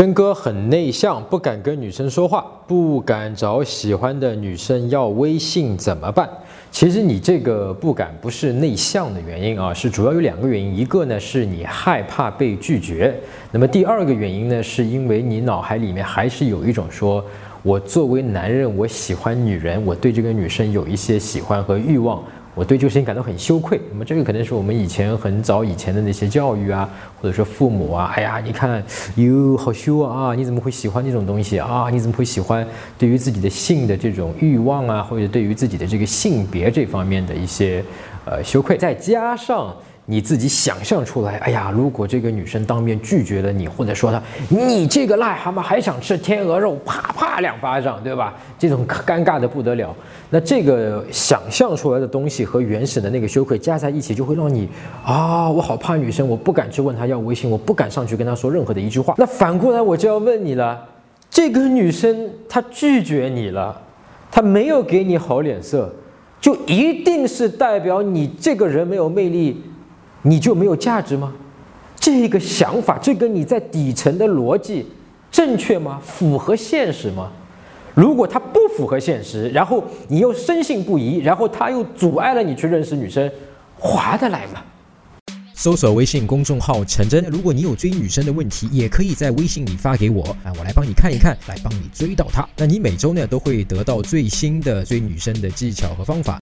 真哥很内向，不敢跟女生说话，不敢找喜欢的女生要微信，怎么办？其实你这个不敢不是内向的原因啊，是主要有两个原因，一个呢是你害怕被拒绝，那么第二个原因呢，是因为你脑海里面还是有一种说，我作为男人，我喜欢女人，我对这个女生有一些喜欢和欲望。我对这个事情感到很羞愧。那么这个可能是我们以前很早以前的那些教育啊，或者说父母啊，哎呀，你看，哟，好羞啊！你怎么会喜欢这种东西啊？你怎么会喜欢对于自己的性的这种欲望啊，或者对于自己的这个性别这方面的一些呃羞愧，再加上。你自己想象出来，哎呀，如果这个女生当面拒绝了你，或者说她，你这个癞蛤蟆还想吃天鹅肉，啪啪两巴掌，对吧？这种尴尬的不得了。那这个想象出来的东西和原始的那个羞愧加在一起，就会让你啊，我好怕女生，我不敢去问她要微信，我不敢上去跟她说任何的一句话。那反过来我就要问你了，这个女生她拒绝你了，她没有给你好脸色，就一定是代表你这个人没有魅力？你就没有价值吗？这个想法，这个你在底层的逻辑正确吗？符合现实吗？如果它不符合现实，然后你又深信不疑，然后它又阻碍了你去认识女生，划得来吗？搜索微信公众号“陈真”，如果你有追女生的问题，也可以在微信里发给我啊，我来帮你看一看，来帮你追到她。那你每周呢都会得到最新的追女生的技巧和方法。